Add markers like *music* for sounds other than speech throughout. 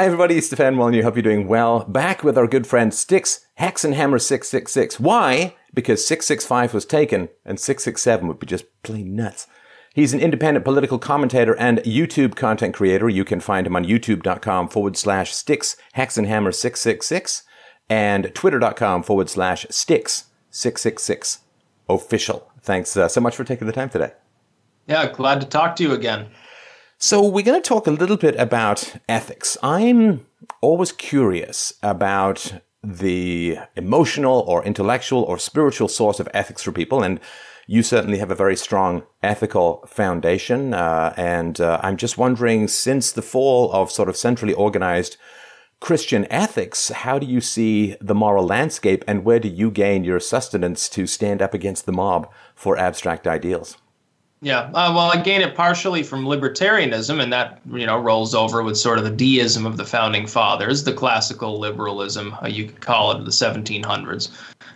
Hi, everybody. Stefan Molyneux. Hope you're doing well. Back with our good friend Styx Hexenhammer 666. Why? Because 665 was taken and 667 would be just plain nuts. He's an independent political commentator and YouTube content creator. You can find him on youtube.com forward slash Styx Hexenhammer 666 and twitter.com forward slash Styx 666 official. Thanks uh, so much for taking the time today. Yeah, glad to talk to you again. So, we're going to talk a little bit about ethics. I'm always curious about the emotional or intellectual or spiritual source of ethics for people. And you certainly have a very strong ethical foundation. Uh, and uh, I'm just wondering, since the fall of sort of centrally organized Christian ethics, how do you see the moral landscape and where do you gain your sustenance to stand up against the mob for abstract ideals? Yeah, uh, well, I gain it partially from libertarianism, and that you know rolls over with sort of the deism of the founding fathers, the classical liberalism uh, you could call it of the 1700s,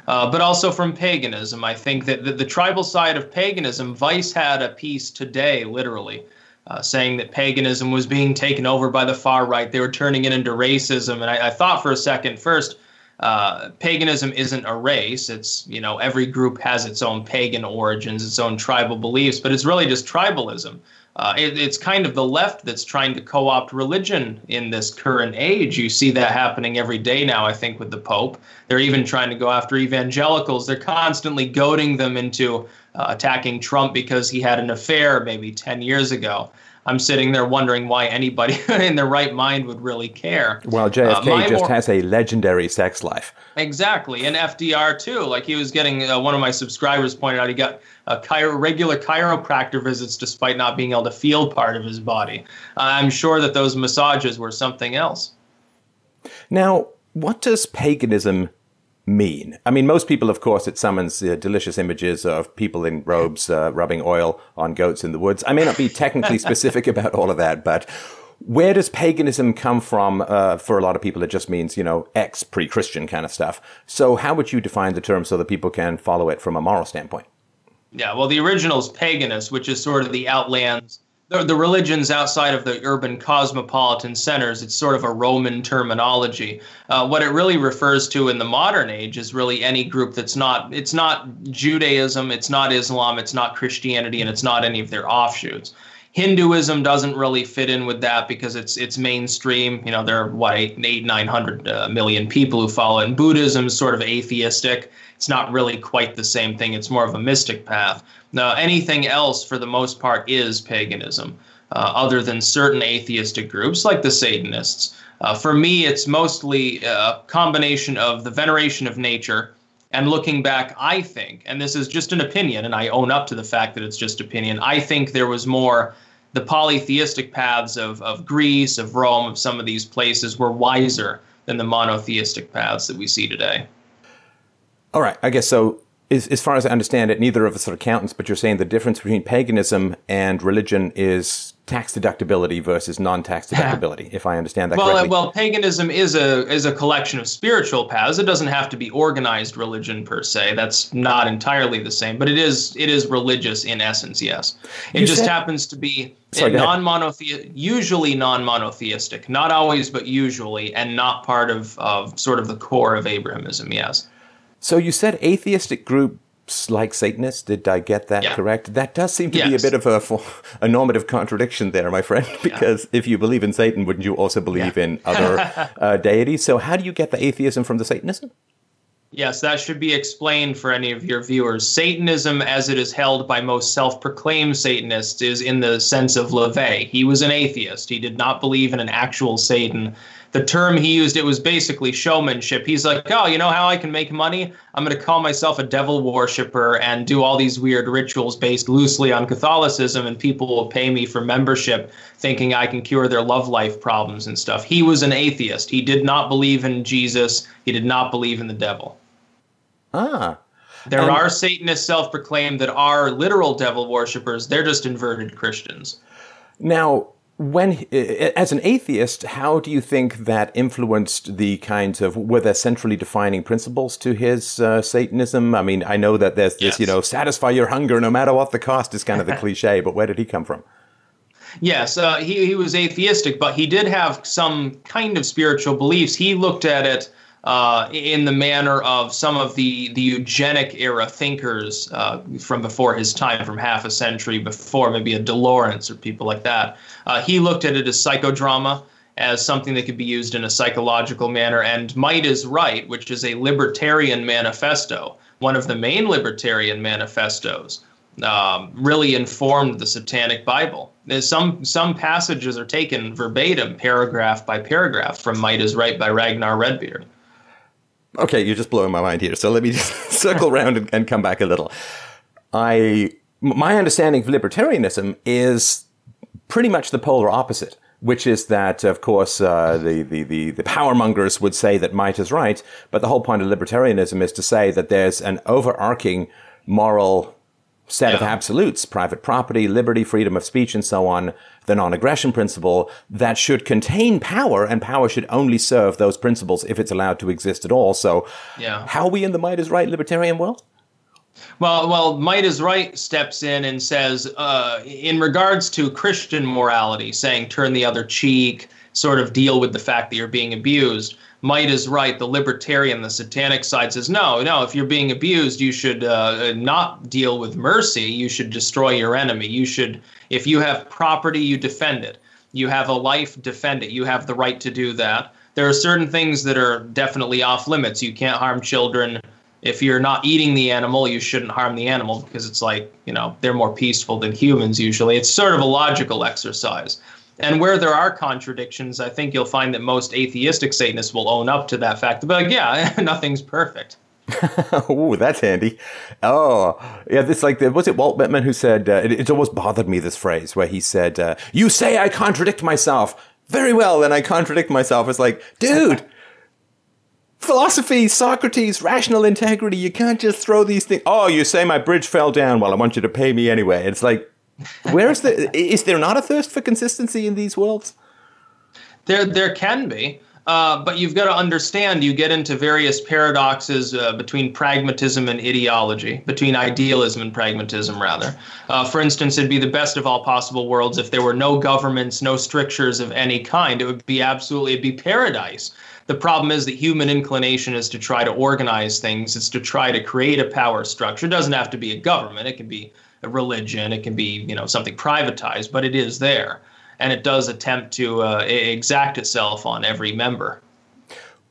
uh, but also from paganism. I think that the, the, tribal side of paganism, Vice had a piece today, literally, uh, saying that paganism was being taken over by the far right. They were turning it into racism, and I, I thought for a second first uh, paganism isn't a race. It's, you know, every group has its own pagan origins, its own tribal beliefs, but it's really just tribalism. Uh, it, it's kind of the left that's trying to co opt religion in this current age. You see that happening every day now, I think, with the Pope. They're even trying to go after evangelicals. They're constantly goading them into uh, attacking Trump because he had an affair maybe 10 years ago. I'm sitting there wondering why anybody *laughs* in their right mind would really care. Well, JFK uh, just has a legendary sex life. Exactly, and FDR too. Like he was getting uh, one of my subscribers pointed out, he got uh, chiro- regular chiropractor visits despite not being able to feel part of his body. I'm sure that those massages were something else. Now, what does paganism mean? I mean, most people, of course, it summons uh, delicious images of people in robes uh, rubbing oil on goats in the woods. I may not be technically *laughs* specific about all of that, but where does paganism come from? Uh, for a lot of people, it just means, you know, ex pre Christian kind of stuff. So, how would you define the term so that people can follow it from a moral standpoint? Yeah, well, the original is paganus, which is sort of the outlands the, the religions outside of the urban cosmopolitan centers, it's sort of a Roman terminology. Uh, what it really refers to in the modern age is really any group that's not, it's not Judaism, it's not Islam, it's not Christianity, and it's not any of their offshoots. Hinduism doesn't really fit in with that because it's it's mainstream. You know, there are what eight, eight nine hundred uh, million people who follow, and Buddhism is sort of atheistic. It's not really quite the same thing. It's more of a mystic path. Now, anything else, for the most part, is paganism, uh, other than certain atheistic groups like the Satanists. Uh, for me, it's mostly a combination of the veneration of nature and looking back, I think, and this is just an opinion, and I own up to the fact that it's just opinion, I think there was more the polytheistic paths of, of Greece, of Rome, of some of these places were wiser than the monotheistic paths that we see today. All right. I guess so as, as far as I understand it, neither of us are accountants, but you're saying the difference between paganism and religion is tax deductibility versus non-tax *laughs* deductibility, if I understand that well, correctly. Well, paganism is a is a collection of spiritual paths. It doesn't have to be organized religion per se. That's not entirely the same, but it is it is religious in essence. Yes, it you just said, happens to be sorry, non-monotheistic, usually non-monotheistic, not always, but usually, and not part of of sort of the core of Abrahamism. Yes. So you said atheistic groups like Satanists. Did I get that yeah. correct? That does seem to yes. be a bit of a, a normative contradiction there, my friend. Because yeah. if you believe in Satan, wouldn't you also believe yeah. in *laughs* other uh, deities? So how do you get the atheism from the Satanism? Yes, that should be explained for any of your viewers. Satanism, as it is held by most self proclaimed Satanists, is in the sense of LaVey. He was an atheist. He did not believe in an actual Satan the term he used it was basically showmanship. He's like oh you know how i can make money? I'm going to call myself a devil worshiper and do all these weird rituals based loosely on catholicism and people will pay me for membership thinking i can cure their love life problems and stuff. He was an atheist. He did not believe in jesus. He did not believe in the devil. Ah. There and are satanists self-proclaimed that are literal devil worshippers. They're just inverted christians. Now when as an atheist how do you think that influenced the kinds of were there centrally defining principles to his uh, satanism i mean i know that there's this yes. you know satisfy your hunger no matter what the cost is kind of the *laughs* cliche but where did he come from Yes, uh, he, he was atheistic, but he did have some kind of spiritual beliefs. He looked at it uh, in the manner of some of the, the eugenic era thinkers uh, from before his time, from half a century before, maybe a DeLaurence or people like that. Uh, he looked at it as psychodrama, as something that could be used in a psychological manner. And Might is Right, which is a libertarian manifesto, one of the main libertarian manifestos um, really informed the Satanic Bible. Some some passages are taken verbatim, paragraph by paragraph, from Might is Right by Ragnar Redbeard. Okay, you're just blowing my mind here. So let me *laughs* just circle around and, and come back a little. I my understanding of libertarianism is pretty much the polar opposite which is that, of course, uh, the, the, the, the power mongers would say that might is right, but the whole point of libertarianism is to say that there's an overarching moral set yeah. of absolutes, private property, liberty, freedom of speech, and so on, the non-aggression principle that should contain power, and power should only serve those principles if it's allowed to exist at all. So, yeah. how are we in the might is right libertarian world? Well, well, might is right steps in and says, uh, in regards to Christian morality, saying turn the other cheek, sort of deal with the fact that you're being abused might is right. The libertarian, the satanic side says, no, no, if you're being abused, you should uh, not deal with mercy. You should destroy your enemy. You should, if you have property, you defend it. You have a life, defend it. You have the right to do that. There are certain things that are definitely off limits. You can't harm children. If you're not eating the animal, you shouldn't harm the animal because it's like, you know, they're more peaceful than humans usually. It's sort of a logical exercise. And where there are contradictions, I think you'll find that most atheistic Satanists will own up to that fact. But like, yeah, *laughs* nothing's perfect. *laughs* oh, that's handy. Oh, yeah. This like was it Walt Whitman who said uh, it, it, always bothered me this phrase where he said, uh, "You say I contradict myself." Very well, then I contradict myself. It's like, dude. *laughs* philosophy, Socrates, rational integrity. You can't just throw these things. Oh, you say my bridge fell down. Well, I want you to pay me anyway. It's like, where is the? Is there not a thirst for consistency in these worlds? There, there can be. Uh, but you've got to understand, you get into various paradoxes uh, between pragmatism and ideology, between idealism and pragmatism, rather. Uh, for instance, it'd be the best of all possible worlds if there were no governments, no strictures of any kind. It would be absolutely, it'd be paradise. The problem is that human inclination is to try to organize things, it's to try to create a power structure. It doesn't have to be a government, it can be religion, it can be you know something privatized, but it is there, and it does attempt to uh, exact itself on every member.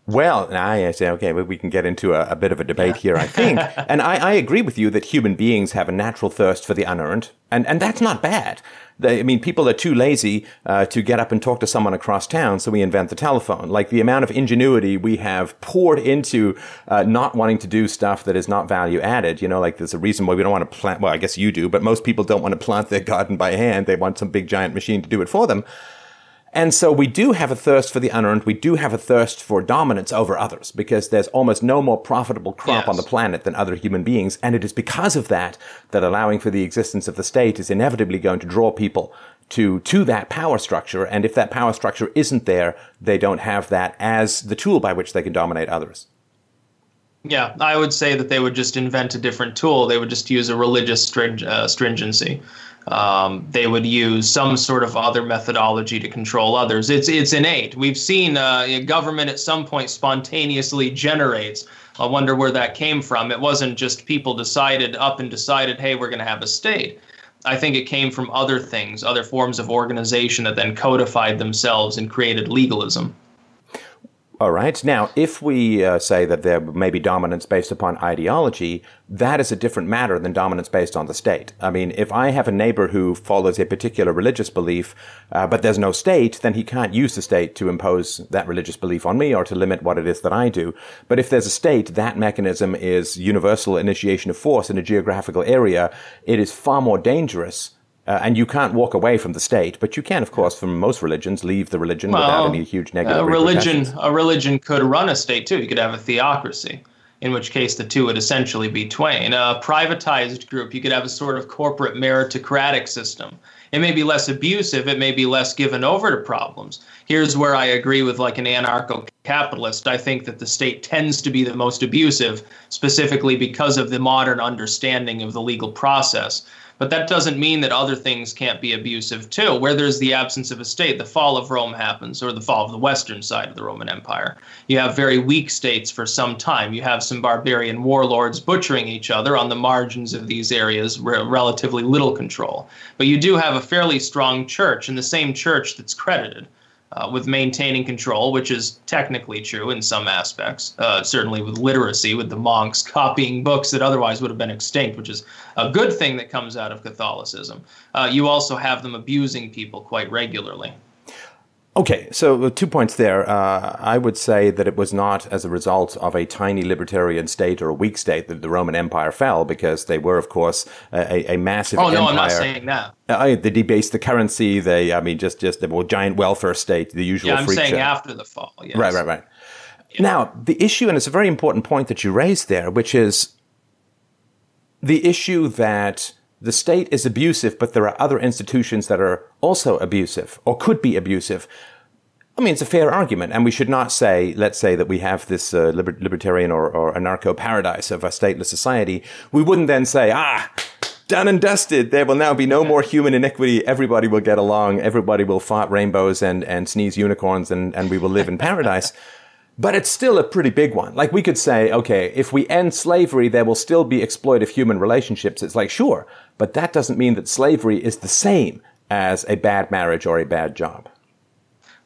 Well, I say, okay, we can get into a, a bit of a debate yeah. here, I think. *laughs* and I, I, agree with you that human beings have a natural thirst for the unearned, and, and that's not bad. They, I mean, people are too lazy uh, to get up and talk to someone across town, so we invent the telephone. Like the amount of ingenuity we have poured into uh, not wanting to do stuff that is not value added. You know, like there's a reason why we don't want to plant. Well, I guess you do, but most people don't want to plant their *laughs* garden by hand. They want some big giant machine to do it for them. And so we do have a thirst for the unearned. We do have a thirst for dominance over others because there's almost no more profitable crop yes. on the planet than other human beings. And it is because of that that allowing for the existence of the state is inevitably going to draw people to, to that power structure. And if that power structure isn't there, they don't have that as the tool by which they can dominate others. Yeah, I would say that they would just invent a different tool. They would just use a religious string, uh, stringency um, they would use some sort of other methodology to control others. It's it's innate. We've seen uh, a government at some point spontaneously generates. I wonder where that came from. It wasn't just people decided up and decided, hey, we're going to have a state. I think it came from other things, other forms of organization that then codified themselves and created legalism. All right. Now, if we uh, say that there may be dominance based upon ideology, that is a different matter than dominance based on the state. I mean, if I have a neighbor who follows a particular religious belief, uh, but there's no state, then he can't use the state to impose that religious belief on me or to limit what it is that I do. But if there's a state, that mechanism is universal initiation of force in a geographical area. It is far more dangerous uh, and you can't walk away from the state, but you can, of course, from most religions, leave the religion well, without any huge negative. A religion, a religion could run a state too. You could have a theocracy, in which case the two would essentially be twain. A privatized group, you could have a sort of corporate meritocratic system. It may be less abusive. It may be less given over to problems. Here's where I agree with like an anarcho-capitalist. I think that the state tends to be the most abusive, specifically because of the modern understanding of the legal process But that doesn't mean that other things can't be abusive too. Where there's the absence of a state, the fall of Rome happens, or the fall of the western side of the Roman Empire. You have very weak states for some time. You have some barbarian warlords butchering each other on the margins of these areas, where relatively little control. But you do have a fairly strong church, and the same church that's credited uh, with maintaining control, which is technically true in some aspects. Uh, certainly with literacy, with the monks *laughs* copying books that otherwise would have been extinct, which is a good thing that comes out of Catholicism. Uh, you also have them abusing people quite regularly. Okay, so two points there. Uh, I would say that it was not as a result of a tiny libertarian state or a weak state that the Roman Empire fell, because they were, of course, a, a massive. Oh no, empire. I'm not saying that. Uh, they debased the currency. They, I mean, just just a giant welfare state. The usual. Yeah, I'm saying show. after the fall. Yes. Right, right, right. Yeah. Now the issue, and it's a very important point that you raised there, which is the issue that the state is abusive, but there are other institutions that are also abusive or could be abusive. I mean, it's a fair argument, and we should not say, let's say that we have this uh, liber- libertarian or, or anarcho paradise of a stateless society. We wouldn't then say, ah, done and dusted. There will now be no more human inequity. Everybody will get along. Everybody will fart rainbows and, and sneeze unicorns, and, and we will live in paradise. But it's still a pretty big one. Like we could say, okay, if we end slavery, there will still be exploitive human relationships. It's like, sure, but that doesn't mean that slavery is the same as a bad marriage or a bad job.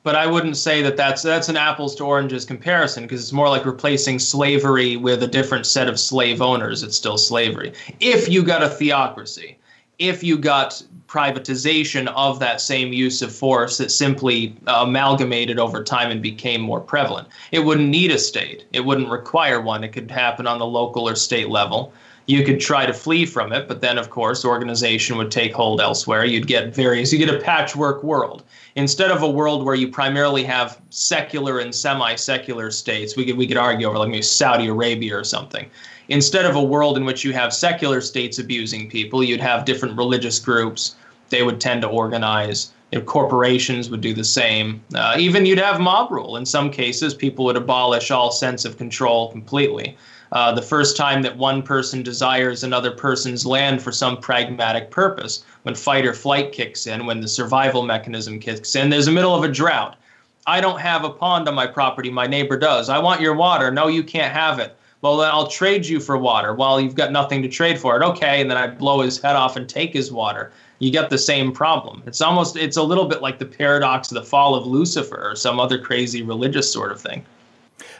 But I wouldn't say that that's that's an apples to oranges comparison because it's more like replacing slavery with a different set of slave owners. It's still slavery. If you got a theocracy, if you got privatization of that same use of force that simply uh, amalgamated over time and became more prevalent. It wouldn't need a state. It wouldn't require one. It could happen on the local or state level. You could try to flee from it, but then, of course, organization would take hold elsewhere. You'd get various, you get a patchwork world. Instead of a world where you primarily have secular and semi secular states, we could, we could argue over like maybe Saudi Arabia or something instead of a world in which you have secular states abusing people, you'd have different religious groups. They would tend to organize. You know, corporations would do the same. Uh, even you'd have mob rule. In some cases, people would abolish all sense of control completely. Uh, the first time that one person desires another person's land for some pragmatic purpose, when fight or flight kicks in, when the survival mechanism kicks in, there's a middle of a drought. I don't have a pond on my property, my neighbor does. I want your water. No, you can't have it well then I'll trade you for water. Well, you've got nothing to trade for it. Okay, and then I blow his head off and take his water. You get the same problem. It's almost it's a little bit like the paradox of the fall of Lucifer or some other crazy religious sort of thing.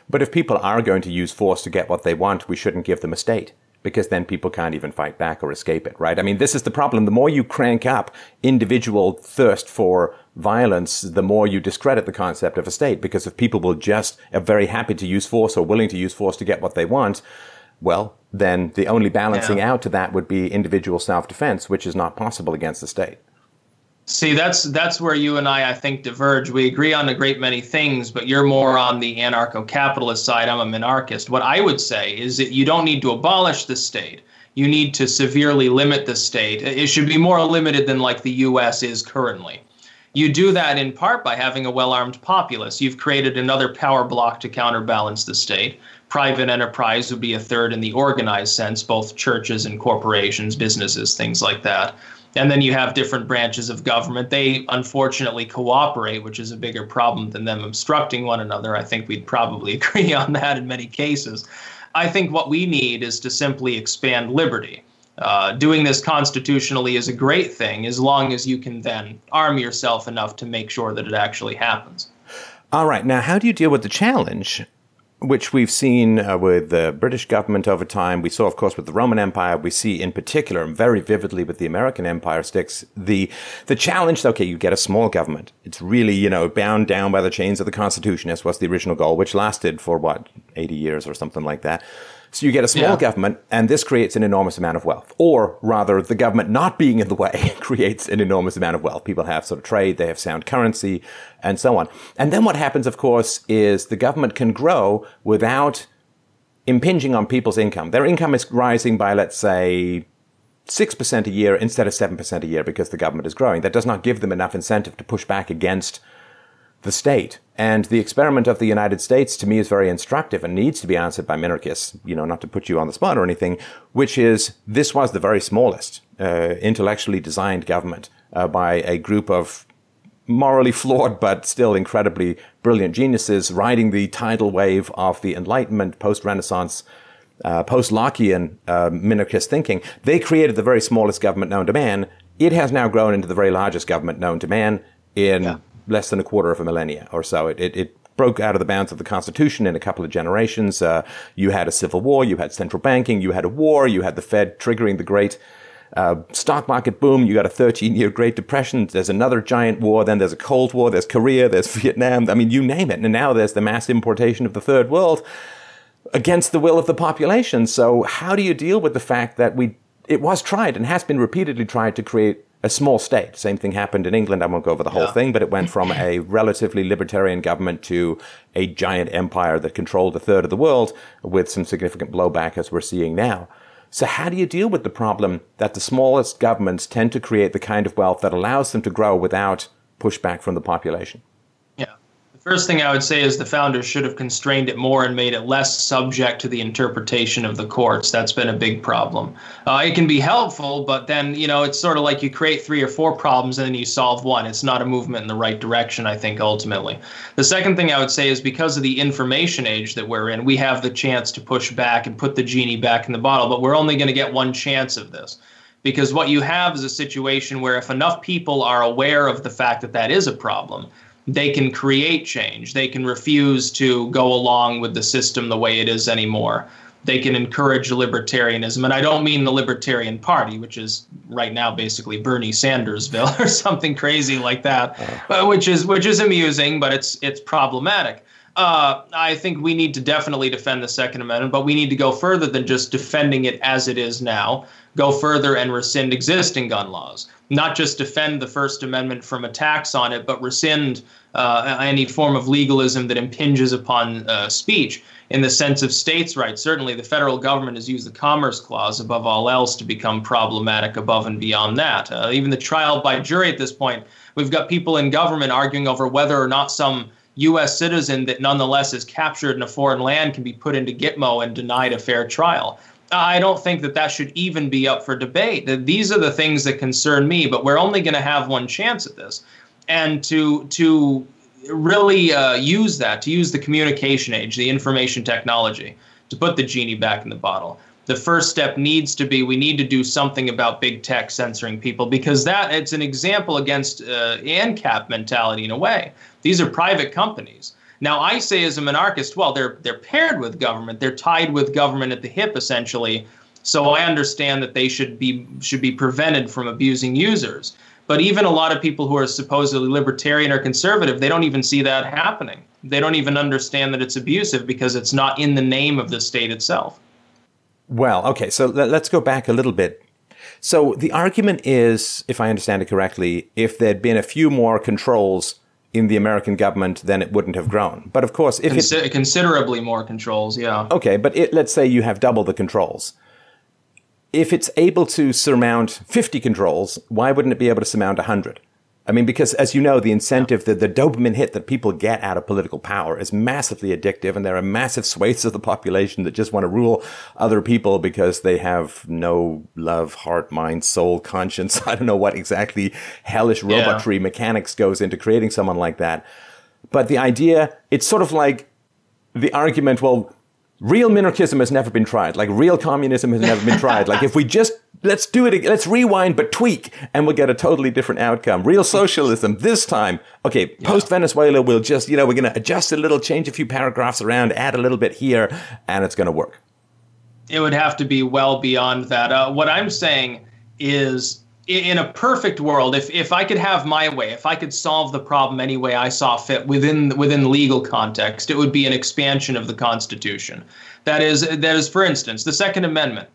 But if people are going to use force to get what they want, we shouldn't give them a state because then people can't even fight back or escape it, right? I mean, this is the problem. The more you crank up individual thirst for violence, the more you discredit the concept of a state. Because if people will just are very happy to use force or willing to use force to get what they want, well, then the only balancing yeah. out to that would be individual self-defense, which is not possible against the state. See, that's that's where you and I, I think, diverge. We agree on a great many things, but you're more on the anarcho-capitalist side. I'm a minarchist. What I would say is that you don't need to abolish the state. You need to severely limit the state. It should be more limited than like the U.S. is currently. You do that in part by having a well-armed populace. You've created another power block to counterbalance the state. Private enterprise would be a third in the organized sense, both churches and corporations, businesses, things like that and then you have different branches of government. They unfortunately cooperate, which is a bigger problem than them obstructing one another. I think we'd probably *laughs* agree on that in many cases. I think what we need is to simply expand liberty. Uh, doing this constitutionally is a great thing as long as you can then arm yourself enough to make sure that it actually happens. All right. Now, how do you deal with the challenge which we've seen uh, with the British government over time. We saw, of course, with the Roman Empire. We see, in particular, and very vividly with the American Empire Styx the the challenge. Okay, you get a small government. It's really you know bound down by the chains of the Constitution, as was the original goal, which lasted for what eighty years or something like that. So you get a small yeah. government, and this creates an enormous amount of wealth. Or rather, the government not being in the way *laughs* creates an enormous amount of wealth. People have sort of trade, they have sound currency, and so on. And then what happens, of course, is the government can grow without impinging on people's income. Their income is rising by, let's say, 6% a year instead of 7% a year because the government is growing. That does not give them enough incentive to push back against the state. And the experiment of the United States to me is very instructive and needs to be answered by minarchists, you know, not to put you on the spot or anything, which is this was the very smallest uh, intellectually designed government uh, by a group of morally flawed but still incredibly brilliant geniuses riding the tidal wave of the Enlightenment, post Renaissance, uh, post Lockean uh, minarchist thinking. They created the very smallest government known to man. It has now grown into the very largest government known to man in yeah. Less than a quarter of a millennia or so. It, it, it, broke out of the bounds of the Constitution in a couple of generations. Uh, you had a civil war, you had central banking, you had a war, you had the Fed triggering the great uh, stock market boom. You got a 13 year Great Depression. There's another giant war. Then there's a Cold War. There's Korea. There's *laughs* Vietnam. I mean, you name it. And now there's the mass importation of the third world against the will of the population. So how do you deal with the fact that we, it was tried and has been repeatedly tried to create a small state. Same thing happened in England. I won't go over the whole yeah. thing, but it went from a *clears throat* relatively libertarian government to a giant empire that controlled a third of the world with some significant blowback as we're seeing now. So, how do you deal with the problem that the smallest governments tend to create the kind of wealth that allows them to grow without pushback from the population? First thing I would say is the founders should have constrained it more and made it less subject to the interpretation of the courts. That's been a big problem. Uh, it can be helpful, but then, you know, it's sort of like you create three or four problems and then you solve one. It's not a movement in the right direction, I think, ultimately. The second thing I would say is because of the information age that we're in, we have the chance to push back and put the genie back in the bottle, but we're only going to get one chance of this because what you have is a situation where if enough people are aware of the fact that that is a problem, they can create change. They can refuse to go along with the system the way it is anymore. They can encourage libertarianism. And I don't mean the Libertarian Party, which is right now basically Bernie Sandersville *laughs* or something crazy like that, uh, which is which is amusing, but it's it's problematic. Uh, I think we need to definitely defend the Second Amendment, but we need to go further than just defending it as it is now. Go further and rescind existing gun laws not just defend the First Amendment from attacks on it, but rescind uh, any form of legalism that impinges upon uh, speech in the sense of states' rights. Certainly, the federal government has used the Commerce Clause above all else to become problematic above and beyond that. Uh, even the trial by jury at this point, we've got people in government arguing over whether or not some U.S. citizen that nonetheless is captured in a foreign land can be put into Gitmo and denied a fair trial. I don't think that that should even be up for debate. These are the things that concern me, but we're only going to have one chance at this. And to to really uh, use that, to use the communication age, the information technology, to put the genie back in the bottle. The first step needs to be we need to do something about big tech censoring people because that it's an example against uh, ANCAP mentality in a way. These are private companies now, I say as a minarchist, well, they're they're paired with government. They're tied with government at the hip, essentially. So I understand that they should be should be prevented from abusing users. But even a lot of people who are supposedly libertarian or conservative, they don't even see that happening. They don't even understand that it's abusive because it's not in the name of the state itself. Well, okay, so let's go back a little bit. So the argument is, if I understand it correctly, if there'd been a few more controls in the American government, then it wouldn't have grown. But of course, if Consi- it considerably more controls, yeah. Okay, but it, let's say you have double the controls. If it's able to surmount 50 controls, why wouldn't it be able to surmount 100? I mean, because as you know, the incentive, the, the dopamine hit that people get out of political power is massively addictive. And there are massive *laughs* swathes of the population that just want to rule other people because they have no love, heart, mind, soul, *laughs* conscience. I don't know what exactly hellish robotry yeah. mechanics goes into creating someone like that. But the idea, it's sort of like the argument, well, real minarchism has never been tried. Like real communism has never been tried. Like if we just let's do it again. Let's rewind but tweak and we'll get a totally different outcome. Real socialism this time. Okay, yeah. post Venezuela we'll just, you know, we're going to adjust a little, change a few paragraphs around, add a little bit here and it's going to work. It would have to be well beyond that. Uh, what I'm saying is in a perfect world, if, if I could have my way, if I could solve the problem any way I saw fit within within legal context, it would be an expansion of the Constitution. That is, that is, for instance, the Second Amendment.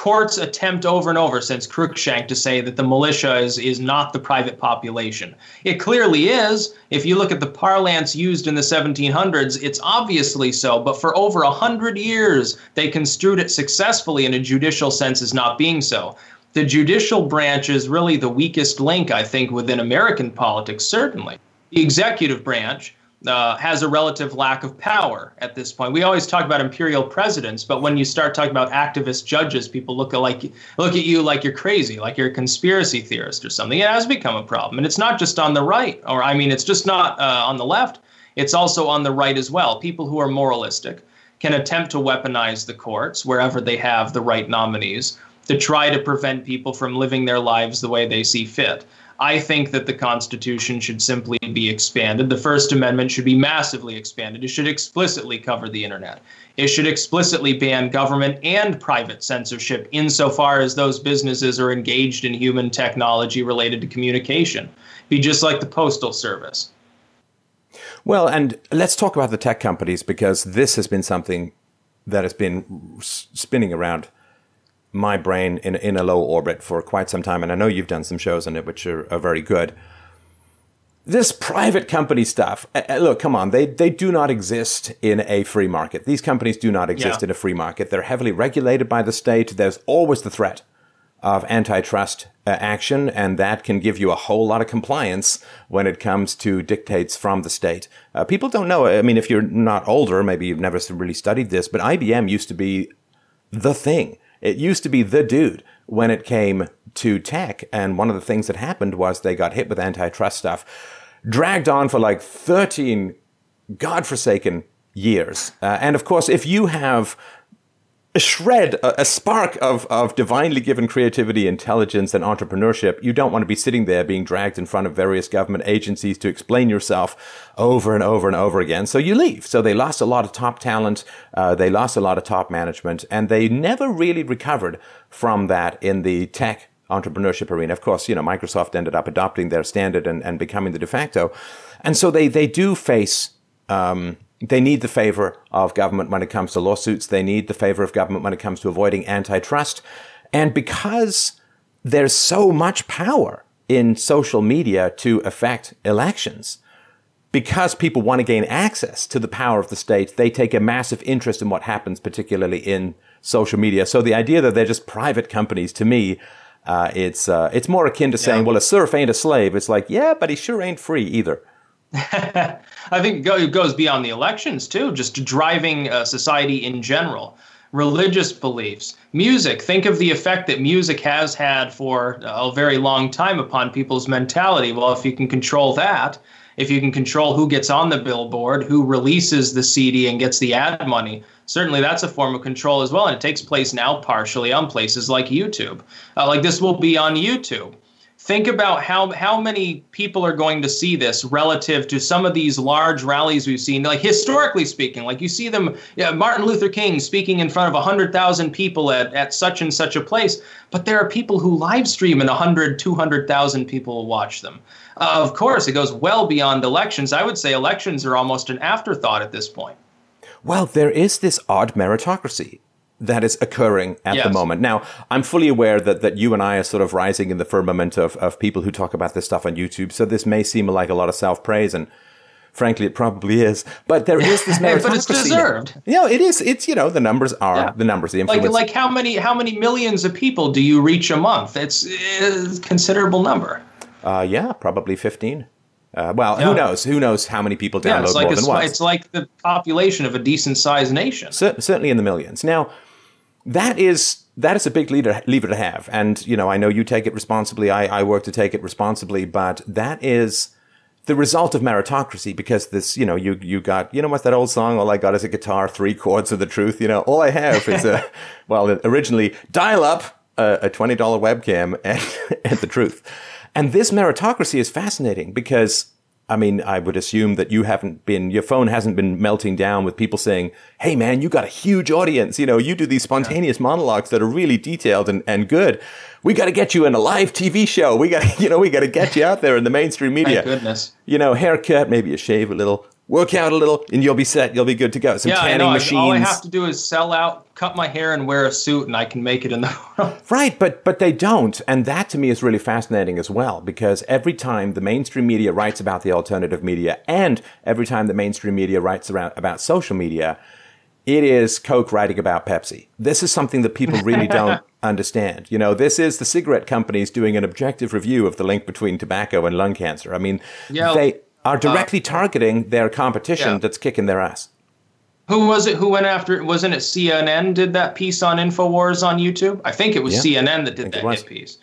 Courts attempt over and over since Cruikshank to say that the militia is, is not the private population. It clearly is. If you look at the parlance used in the 1700s, it's obviously so. But for over a hundred years, they construed it successfully in a judicial sense as not being so the judicial branch is really the weakest link, I think, within American politics, certainly. The executive branch uh, has a relative lack of power at this point. We always talk about imperial presidents, but when you start talking about activist judges, people look at like look at you like you're crazy, like you're a conspiracy theorist or something. It has become a problem, and it's not just on the right, or I mean, it's just not uh, on the left. It's also on the right as well. People who are moralistic can attempt to weaponize the courts wherever they have the right nominees to try to prevent people from living their lives the way they see fit. I think that the Constitution should simply be expanded. The First Amendment should be massively expanded. It should explicitly cover the internet. It should explicitly ban government and private censorship insofar as those businesses are engaged in human technology related to communication. Be just like the Postal Service. Well, and let's talk about the tech companies because this has been something that has been spinning around my brain in, in a low orbit for quite some time, and I know you've done some shows on it, which are, are very good. This private company stuff, uh, look, come on, they, they do not exist in a free market. These companies do not exist yeah. in a free market. They're heavily regulated by the state. There's always the threat of antitrust uh, action, and that can give you a whole lot of compliance when it comes to dictates from the state. Uh, people don't know. I mean, if you're not older, maybe you've never really studied this, but IBM used to be the thing. It used to be the dude when it came to tech. And one of the things that happened was they got hit with antitrust stuff, dragged on for like 13 godforsaken years. Uh, and of course, if you have a shred, a, a, spark of, of divinely given creativity, intelligence, and entrepreneurship, you don't want to be sitting there being dragged in front of various government agencies to explain yourself over and over and over again. So you leave. So they lost a lot of top talent. Uh, they lost a lot of top management and they never really recovered from that in the tech entrepreneurship arena. Of course, you know, Microsoft ended up adopting their standard and, and becoming the de facto. And so they, they do face, um, they need the favor of government when it comes to lawsuits. They need the favor of government when it comes to avoiding antitrust. And because there's so much power in social media to affect elections, because people want to gain access to the power of the state, they take a massive interest in what happens, particularly in social media. So the idea that they're just private companies, to me, uh, it's uh, it's more akin to saying, yeah. "Well, a serf ain't a slave." It's like, yeah, but he sure ain't free either. *laughs* I think it goes beyond the elections too, just driving uh, society in general. Religious beliefs, music. Think of the effect that music has had for a very long time upon people's mentality. Well, if you can control that, if you can control who gets on the billboard, who releases the CD and gets the ad money, certainly that's a form of control as well. And it takes place now partially on places like YouTube. Uh, like this will be on YouTube think about how how many people are going to see this relative to some of these large rallies we've seen. Like historically speaking like you see them yeah, martin luther king speaking in front of 100000 people at, at such and such a place but there are people who live stream and 100 200000 people watch them. Uh, of course it goes well beyond elections. I would say elections are almost an afterthought at this point. Well there is this odd meritocracy that is occurring at yes. the moment. Now, I'm fully aware that, that you and I are sort of rising in the firmament of, of people who talk about this stuff on YouTube. So this may seem like a lot of self praise and frankly, it probably is. But there is this *laughs* meritocracy. but it's deserved. You know, it is. It's you know the numbers are yeah. the numbers. The influence. Like like how many how many millions of people do you reach a month? It's, it's a considerable number. Uh, yeah, probably fifteen. Uh, well, yeah. who knows? Who knows how many people download yeah, it's like more than once? It's like the population of a decent sized nation. C- certainly in the millions. Now, that is that is a big leader, lever to have. And, you know, I know you take it responsibly. I, I work to take it responsibly, but that is the result of meritocracy because this, you know, you, you got, you know what that old song, all I got is a guitar, three chords of the truth. You know, all I have is a, *laughs* well, originally dial up a, a $20 webcam and, *laughs* and the truth. And this meritocracy is fascinating because I mean, I would assume that you haven't been, your phone hasn't been melting down with people saying, Hey man, you got a huge audience. You know, you do these spontaneous yeah. monologues that are really detailed and, and good. We got to get you in a live TV show. We got to, *laughs* you know, we got to get you out there in the mainstream media. Thank goodness. You know, haircut, maybe a shave a little, work out a little, and you'll be set. You'll be good to go. Some yeah, tanning machines. All I have to do is sell out, cut my hair, and wear a suit, and I can make it in the *laughs* world. Right, but but they don't, and that to me is really fascinating as well because every time the mainstream media writes about the alternative media, and every time the mainstream media writes around, about social media, it is Coke writing about Pepsi. This is something that people really *laughs* don't understand. You know, this is the cigarette companies doing an objective review of the link between tobacco and lung cancer. I mean, yeah. they are directly uh, targeting their competition yeah. that's kicking their ass. Who was it? Who went after? it? Wasn't it CNN did that piece on Infowars on YouTube? I think it was yeah, CNN that did that hit piece.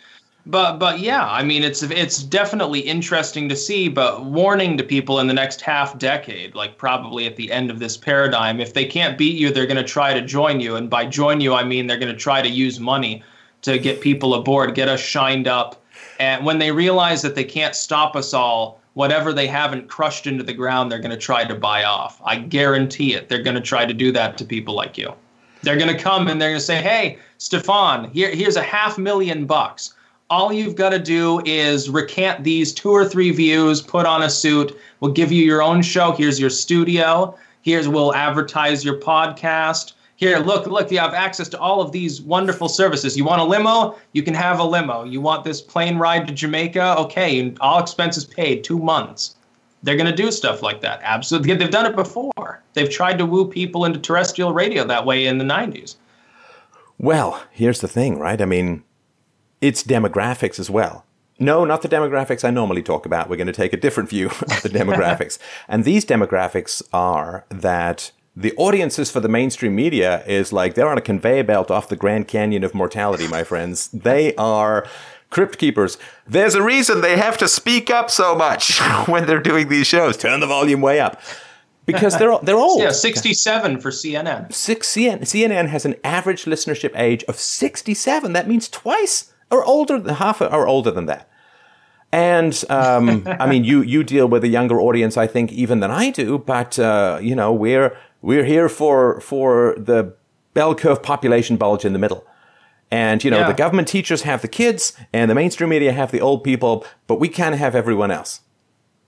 But but yeah, I mean it's it's definitely interesting to see, but warning to people in the next half decade, like probably at the end of this paradigm, if they can't beat you, they're going to try to join you, and by join you, I mean they're going to try to use money to get people aboard, get us shined up, and when they realize that they can't stop us all, whatever they haven't crushed into the ground, they're going to try to buy off. I guarantee it. They're going to try to do that to people like you. They're going to come and they're going to say, "Hey, Stefan, here here's a half million bucks." all you've got to do is recant these two or three views, put on a suit. We'll give you your own show. Here's your studio. Here's we'll advertise your podcast. Here, look, look, you have access to all of these wonderful services. You want a limo? You can have a limo. You want this plane ride to Jamaica? Okay, all expenses paid, two months. They're going to do stuff like that. Absolutely. They've done it before. They've tried to woo people into terrestrial radio that way in the 90s. Well, here's the thing, right? I mean, its demographics as well. No, not the demographics I normally talk about. We're going to take a different view *laughs* of the demographics. *laughs* and these demographics are that the audiences for the mainstream media is like they're on a conveyor belt off the Grand Canyon of mortality, my friends. They are crypt keepers. There's a reason they have to speak up so much *laughs* when they're doing these shows. Turn the volume way up. Because they're they're old. *laughs* Yeah, 67 for CNN. Six CNN, CNN has an average listenership age of 67. That means twice or older than half or older than that. And um, *laughs* I mean, you you deal with a younger audience, I think, even than I do. But uh, you know, we're we're here for for the bell curve population bulge in the middle. And you know, yeah. the government teachers have the kids, and the mainstream media have the old people, but we can't have everyone else.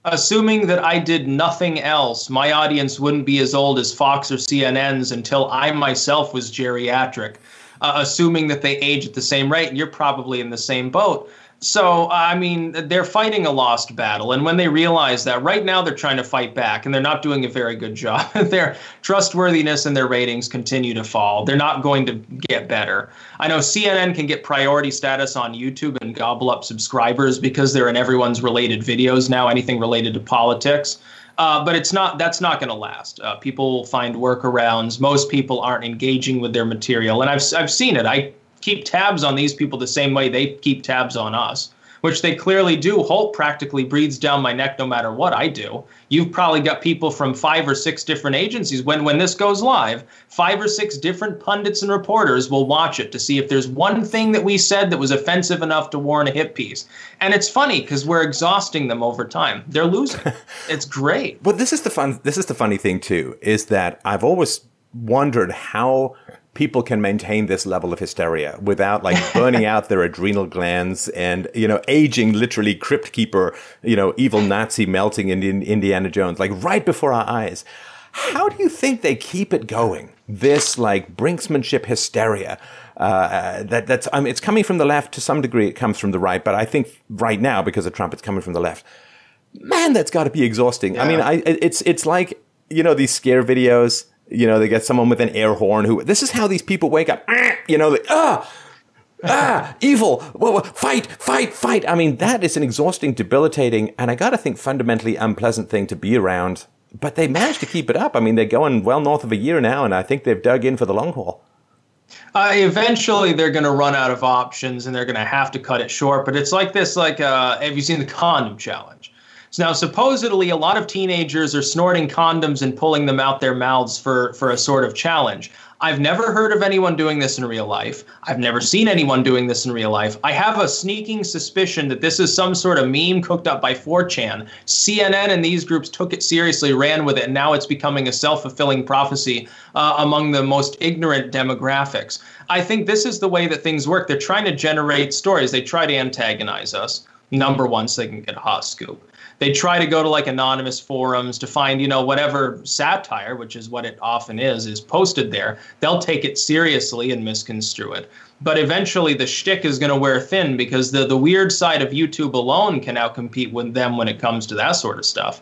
Assuming that I did nothing else, my audience wouldn't be as old as Fox or CNN's until I myself was geriatric uh, assuming that they age at the same rate. And you're probably in the same boat. So, I mean, they're fighting a lost battle. And when they realize that, right now they're trying to fight back and they're not doing a very good job. *laughs* their trustworthiness and their ratings continue to fall. They're not going to get better. I know CNN can get priority status on YouTube and gobble up subscribers because they're in everyone's related videos now, anything related to politics. Uh, but it's not. That's not going to last. Uh, people find workarounds. Most people aren't engaging with their material, and I've I've seen it. I keep tabs on these people the same way they keep tabs on us which they clearly do. Holt practically breathes down my neck no matter what I do. You've probably got people from five or six different agencies. When when this goes live, five or six different pundits and reporters will watch it to see if there's one thing that we said that was offensive enough to warrant a hit piece. And it's funny because we're exhausting them over time. They're losing. *laughs* it's great. But this is the fun. This is the funny thing too. Is that I've always wondered how people can maintain this level of hysteria without like burning *laughs* out their adrenal glands and you know aging literally crypt keeper you know evil nazi melting in indiana jones like right before our eyes. How do you think they keep it going this like brinksmanship hysteria uh, that that's I mean, it's coming from the left to some degree it comes from the right but i think right now because of trump it's coming from the left. Man that's got to be exhausting. Yeah. i mean I, it's it's like you know these scare videos you know, they get someone with an air horn who, this is how these people wake up. You know, like, ah, ah, evil, fight, fight, fight. I mean, that is an exhausting, debilitating, and I got to think fundamentally unpleasant thing to be around. But they managed to keep it up. I mean, they're going well north of a year now, and I think they've dug in for the long haul. Uh, eventually, they're going to run out of options, and they're going to have to cut it short. But it's like this: like, uh, have you seen the condom challenge? So now, supposedly, a lot of teenagers are snorting condoms and pulling them out their mouths for, for a sort of challenge. I've never heard of anyone doing this in real life. I've never seen anyone doing this in real life. I have a sneaking suspicion that this is some sort of meme cooked up by 4chan. CNN and these groups took it seriously, ran with it, and now it's becoming a self fulfilling prophecy uh, among the most ignorant demographics. I think this is the way that things work. They're trying to generate stories, they try to antagonize us, number one, so they can get a hot scoop they try to go to like anonymous forums to find you know whatever satire which is what it often is is posted there they'll take it seriously and misconstrue it but eventually the shtick is going to wear thin because the, the weird side of youtube alone can now compete with them when it comes to that sort of stuff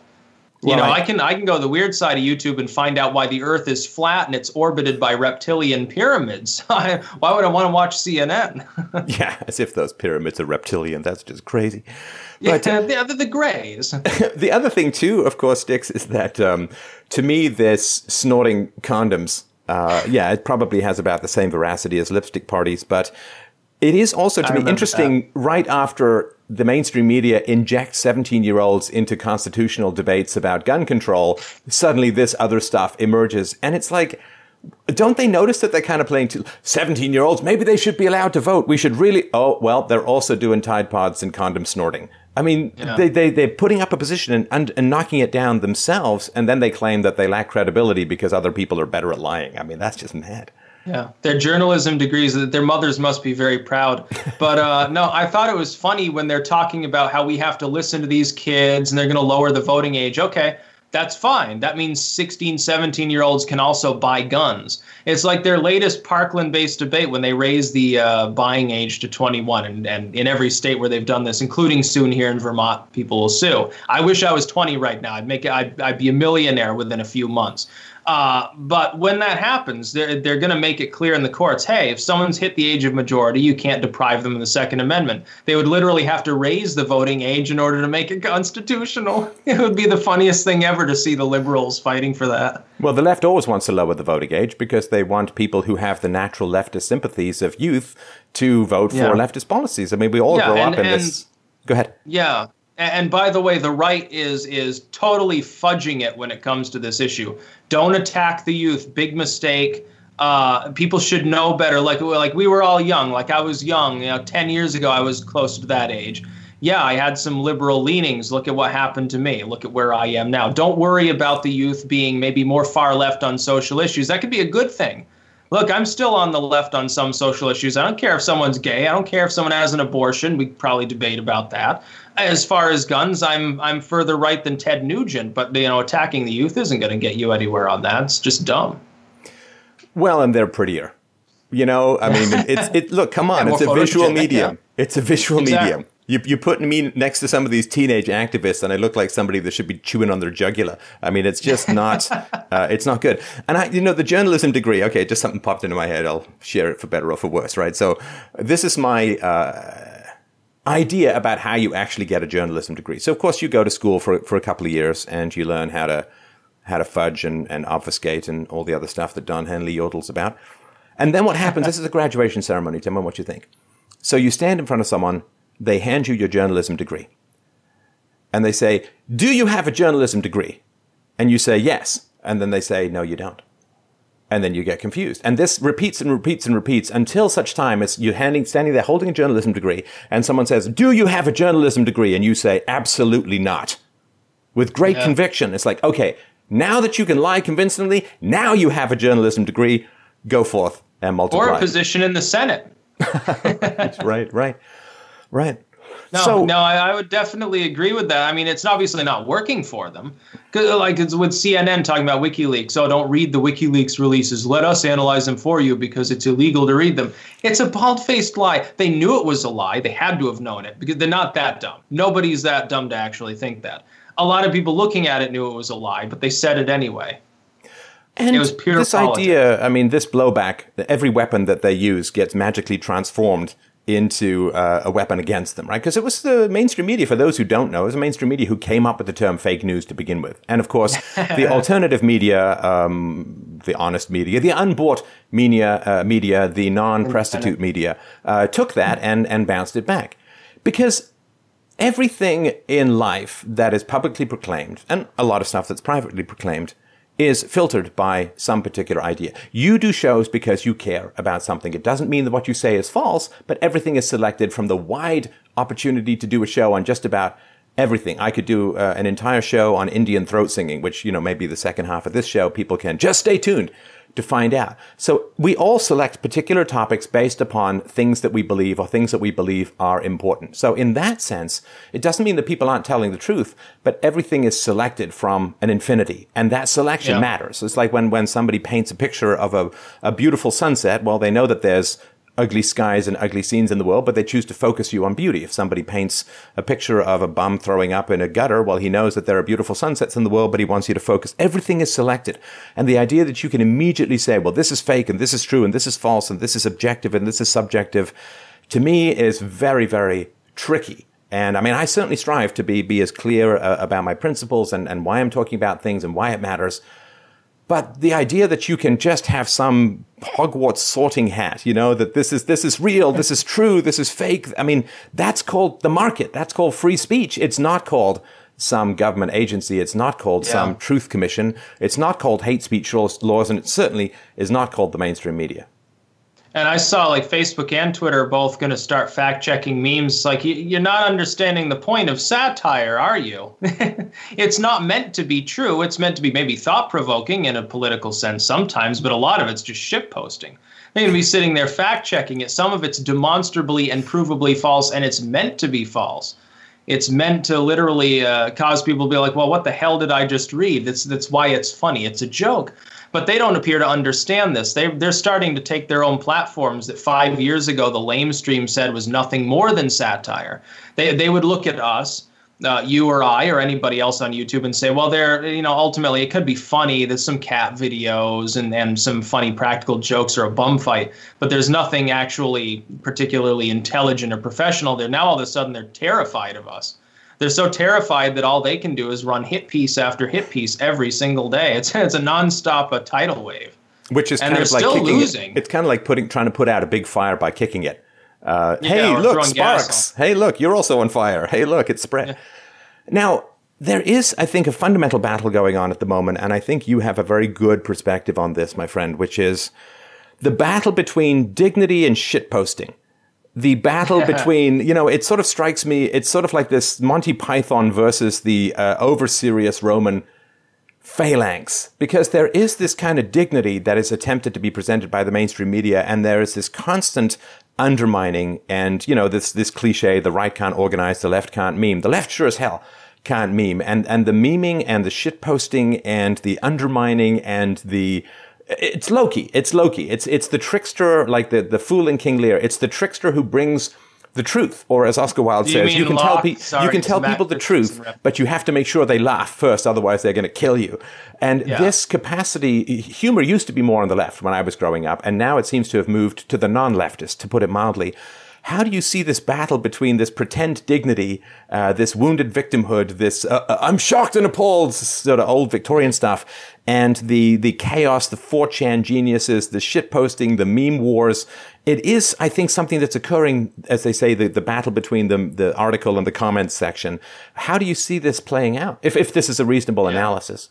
You well, know, I, I, can I can go to the weird side of YouTube and find out why the Earth is flat and it's orbited by reptilian pyramids. *laughs* why would I want to watch CNN? *laughs* yeah, as if those pyramids are reptilian. That's just crazy. But, yeah, the, the, the Greys. *laughs* the other thing too, of course, Styx, is that um, to me, this snorting condoms. Uh, yeah, it probably has about the same veracity as lipstick parties, but it is also to I me interesting. That. Right after the mainstream media inject 17 year olds into constitutional debates about gun control, suddenly this other stuff emerges. And it's like, don't they notice that they're kind of playing to 17 year olds? Maybe they should be allowed to vote. We should really, oh, well, they're also doing Tide Pods and condom snorting. I mean, yeah. they, they, they're putting up a position and, and, and, knocking it down themselves, and then they claim that they lack credibility because other people are better at lying. I mean, that's just mad. Yeah, their journalism degrees, their mothers must be very proud. *laughs* But uh, no, I thought it was funny when they're talking about how we have to listen to these kids and they're going to lower the voting age. Okay, that's fine. That means 16, 17 year olds can also buy guns. It's like their latest Parkland based debate when they raise the uh, buying age to 21. And, and in every state where they've done this, including soon here in Vermont, people will sue. I wish I was 20 right now. I'd make I'd, I'd be a millionaire within a few months. Uh, but when that happens, they're, they're going to make it clear in the courts hey, if someone's hit the age of majority, you can't deprive them of the Second Amendment. They would literally have to raise the voting age in order to make it constitutional. *laughs* It would be the funniest thing ever to see the liberals fighting for that. Well, the left always wants to lower the voting age because they want people who have the natural leftist sympathies of youth to vote yeah. for leftist policies. I mean, we all yeah, grow and, up in and, this. Go ahead. Yeah, and by the way, the right is is totally fudging it when it comes to this issue. Don't attack the youth. Big mistake. Uh, people should know better. Like like we were all young. Like I was young. You know, ten years ago, I was close to that age. Yeah, I had some liberal leanings. Look at what happened to me. Look at where I am now. Don't worry about the youth being maybe more far left on social issues. That could be a good thing. Look, I'm still on the left on some social issues. I don't care if someone's gay. I don't care if someone has an abortion. We probably debate about that as far as guns, I'm I'm further right than Ted Nugent, but you know, attacking the youth isn't going to get you anywhere on that. It's just dumb. Well, and they're prettier. You know, I mean, *laughs* it's it. Look, come on, it's a visual medium. Yeah. It's a visual exactly. medium. You you put me next to some of these teenage activists, and I look like somebody that should be chewing on their jugular. I mean, it's just *laughs* not. uh, it's not good. And I, you know, the journalism degree. Okay, just something popped into my head. I'll share it for better or for worse, right? So, this is my. Uh, idea about how you actually get a journalism degree. So of course you go to school for for a couple of years and you learn how to how to fudge and, and obfuscate and all the other stuff that Don Henley yodels about. And then what happens? this is a graduation ceremony. Tell me what you think. So you stand in front of someone, they hand you your journalism degree, and they say, "Do you have a journalism degree?" And you say yes, and then they say, "No, you don't." and then you get confused. And this repeats and repeats and repeats until such time as you're handing, standing there holding a journalism degree and someone says, do you have a journalism degree? And you say, absolutely not. With great yeah. conviction. It's like, okay, now that you can lie convincingly, now you have a journalism degree, go forth and multiply. Or a position in the Senate. *laughs* right, right, right. No, so, no, I, I, would definitely agree with that. I mean, it's obviously not working for them. Like it's with CNN talking about WikiLeaks. Oh, don't read the WikiLeaks releases. Let us analyze them for you because it's illegal to read them. It's a bald-faced lie. They knew it was a lie. They had to have known it because they're not that dumb. Nobody's that dumb to actually think that. A lot of people looking at it knew it was a lie, but they said it anyway. And it was pure this politics. idea, I mean, this blowback, every weapon that they use gets magically transformed into uh, a weapon against them, right? Because it was the mainstream media, for those who don't know, it was the mainstream media who came up with the term fake news to begin with. And of course, *laughs* the alternative media, um, the honest media, the unbought media, uh, media the non-prostitute media, uh, took that and, and bounced it back. Because everything in life that is publicly proclaimed, and a lot of stuff that's privately proclaimed, is filtered by some particular idea. You do shows because you care about something. It doesn't mean that what you say is false, but everything is selected from the wide opportunity to do a show on just about everything. I could do uh, an entire show on Indian throat singing, which, you know, maybe the second half of this show, people can just stay tuned to find out. So we all select particular topics based upon things that we believe or things that we believe are important. So in that sense, it doesn't mean that people aren't telling the truth, but everything is selected from an infinity. And that selection yeah. matters. It's like when, when somebody paints a picture of a, a beautiful sunset, well, they know that there's ugly skies and ugly scenes in the world, but they choose to focus you on beauty. If somebody paints a picture of a bum throwing up in a gutter, well, he knows that there are beautiful sunsets in the world, but he wants you to focus. Everything is selected. And the idea that you can immediately say, well, this is fake and this is true and this is false and this is objective and this is subjective, to me is very, very tricky. And I mean, I certainly strive to be, be as clear uh, about my principles and, and why I'm talking about things and why it matters. But the idea that you can just have some Hogwarts sorting hat, you know, that this is, this is real, this is true, this is fake. I mean, that's called the market. That's called free speech. It's not called some government agency. It's not called yeah. some truth commission. It's not called hate speech laws, and it certainly is not called the mainstream media. And I saw like Facebook and Twitter both going to start fact checking memes. Like, you're not understanding the point of satire, are you? *laughs* it's not meant to be true. It's meant to be maybe thought provoking in a political sense sometimes, but a lot of it's just shit posting. They're going to be sitting there fact checking it. Some of it's demonstrably and provably false, and it's meant to be false. It's meant to literally uh, cause people to be like, well, what the hell did I just read? That's, that's why it's funny. It's a joke. But they don't appear to understand this. They, they're starting to take their own platforms that five years ago the lamestream said was nothing more than satire. They, they would look at us, uh, you or I or anybody else on YouTube and say, well, they're, you know, ultimately it could be funny. There's some cat videos and, and some funny practical jokes or a bum fight, but there's nothing actually particularly intelligent or professional there. Now all of a sudden they're terrified of us they're so terrified that all they can do is run hit piece after hit piece every single day. It's it's a nonstop a tidal wave. Which is and kind of like kicking losing. It. It's kind of like putting trying to put out a big fire by kicking it. Uh, hey, look, sparks. Hey, look, you're also on fire. Hey, look, it's spread. Yeah. Now, there is, I think, a fundamental battle going on at the moment, and I think you have a very good perspective on this, my friend, which is the battle between dignity and shitposting the battle between, you know, it sort of strikes me, it's sort of like this Monty Python versus the uh, over serious Roman phalanx, because there is this kind of dignity that is attempted to be presented by the mainstream media, and there is this constant undermining and, you know, this, this cliche, the right can't organize, the left can't meme. The left sure as hell can't meme. And, and the memeing and the shit posting and the undermining and the, it's Loki. It's Loki. It's it's the trickster, like the the fool in King Lear. It's the trickster who brings the truth, or as Oscar Wilde you says, you can tell pe- Sorry, you can tell people the truth, but you have to make sure they laugh first, otherwise they're going to kill you. And yeah. this capacity, humor used to be more on the left when I was growing up, and now it seems to have moved to the non-leftist, to put it mildly. How do you see this battle between this pretend dignity, uh, this wounded victimhood, this uh, uh I'm shocked and appalled sort of old Victorian stuff, and the the chaos, the 4chan geniuses, the shit posting, the meme wars? It is, I think, something that's occurring, as they say, the, the battle between the, the article and the comments section. How do you see this playing out, if, if this is a reasonable yeah. analysis?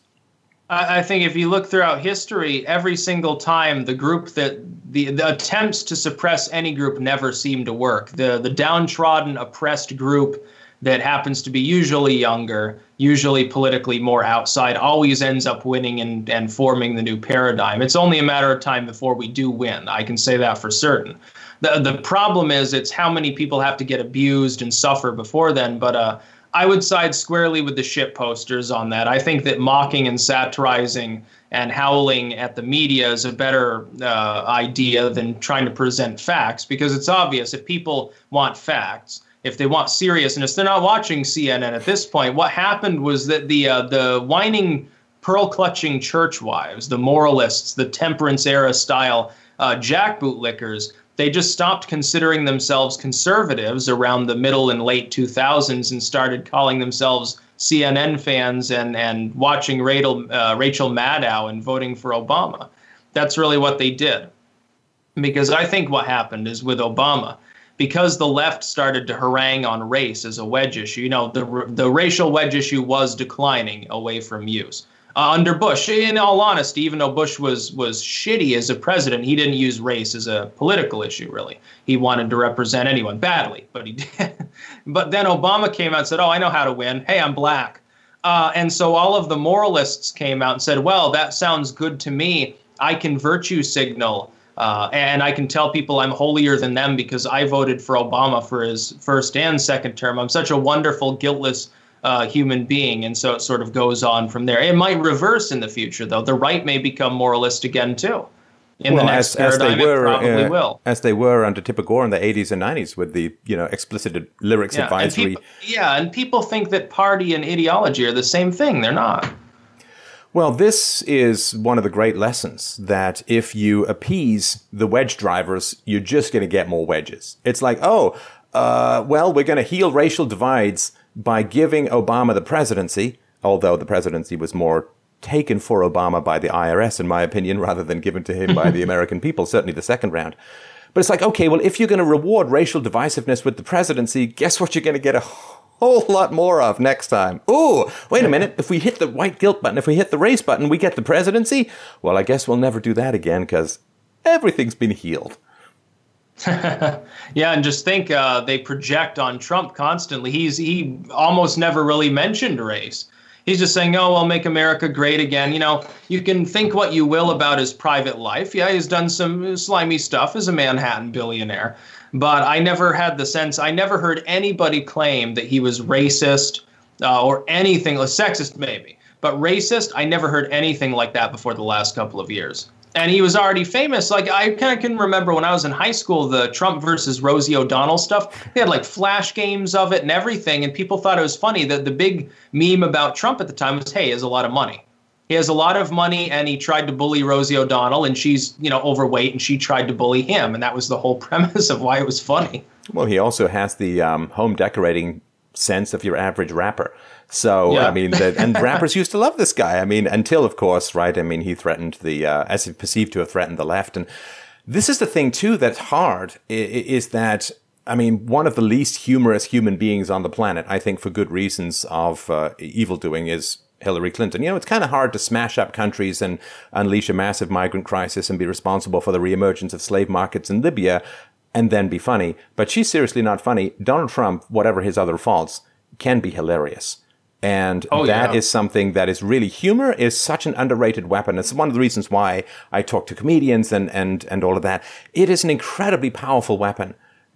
I think if you look throughout history, every single time the group that the, the attempts to suppress any group never seem to work. The the downtrodden, oppressed group that happens to be usually younger, usually politically more outside, always ends up winning and, and forming the new paradigm. It's only a matter of time before we do win. I can say that for certain. The the problem is it's how many people have to get abused and suffer before then. But uh I would side squarely with the shit posters on that. I think that mocking and satirizing and howling at the media is a better uh, idea than trying to present facts because it's obvious if people want facts, if they want seriousness, they're not watching CNN at this point. What happened was that the uh, the whining, pearl clutching church wives, the moralists, the temperance era style uh, jackbootlickers they just stopped considering themselves conservatives around the middle and late 2000s and started calling themselves CNN fans and, and watching Rachel, uh, Rachel Maddow and voting for Obama. That's really what they did. Because I think what happened is with Obama, because the left started to harangue on race as a wedge issue, you know, the, the racial wedge issue was declining away from use uh, under Bush. In all honesty, even though Bush was was shitty as a president, he didn't use race as a political issue. Really, he wanted to represent anyone badly, but he *laughs* did. but then Obama came out and said, "Oh, I know how to win. Hey, I'm black." Uh, and so all of the moralists came out and said, "Well, that sounds good to me. I can virtue signal." Uh, and I can tell people I'm holier than them because I voted for Obama for his first and second term. I'm such a wonderful, guiltless uh, human being. And so it sort of goes on from there. It might reverse in the future, though. The right may become moralist again, too. in well, the next as, paradigm, as they were, probably uh, will. As they were under Tipper Gore in the 80s and 90s with the, you know, explicit lyrics yeah, advisory. And people, yeah, and people think that party and ideology are the same thing. They're not. Well, this is one of the great lessons that if you appease the wedge drivers, you're just going to get more wedges. It's like, oh, uh, well, we're going to heal racial divides by giving Obama the presidency, although the presidency was more taken for Obama by the IRS, in my opinion, *laughs* rather than given to him by the *laughs* American people, certainly the second round. But it's like, okay, well, if you're going to reward racial divisiveness with the presidency, guess what you're going to get a whole lot more of next time. Ooh, wait a minute. If we hit the white guilt button, if we hit the race button, we get the presidency? Well, I guess we'll never do that again because everything's been healed. *laughs* yeah, and just think uh, they project on Trump constantly. He's he almost never really mentioned race. He's just saying, "Oh, I'll make America great again." You know, you can think what you will about his private life. Yeah, he's done some slimy stuff as a Manhattan billionaire, but I never had the sense. I never heard anybody claim that he was racist uh, or anything, or sexist maybe, but racist. I never heard anything like that before the last couple of years and he was already famous. Like I kind of can remember when I was in high school, the Trump versus Rosie O'Donnell stuff. They had like flash games of it and everything, and people thought it was funny. That the big meme about Trump at the time was, "Hey, he has a lot of money. He has a lot of money, and he tried to bully Rosie O'Donnell, and she's you know overweight, and she tried to bully him, and that was the whole *laughs* premise of why it was funny." Well, he also has the um, home decorating sense of your average rapper. So yeah. I mean, the, and *laughs* rappers used to love this guy. I mean, until of course, right? I mean, he threatened the uh, as he perceived to have threatened the left, and this is the thing too that's hard is that I mean, one of the least humorous human beings on the planet, I think, for good reasons of uh, evil doing, is Hillary Clinton. You know, it's kind of hard to smash up countries and unleash a massive migrant crisis and be responsible for the reemergence of slave markets in Libya and then be funny. But she's seriously not funny. Donald Trump, whatever his other faults, can be hilarious. And oh, that yeah. is something that is really humor is such an underrated weapon. It's one of the reasons why I talk to comedians and, and, and all of that. It is an incredibly powerful weapon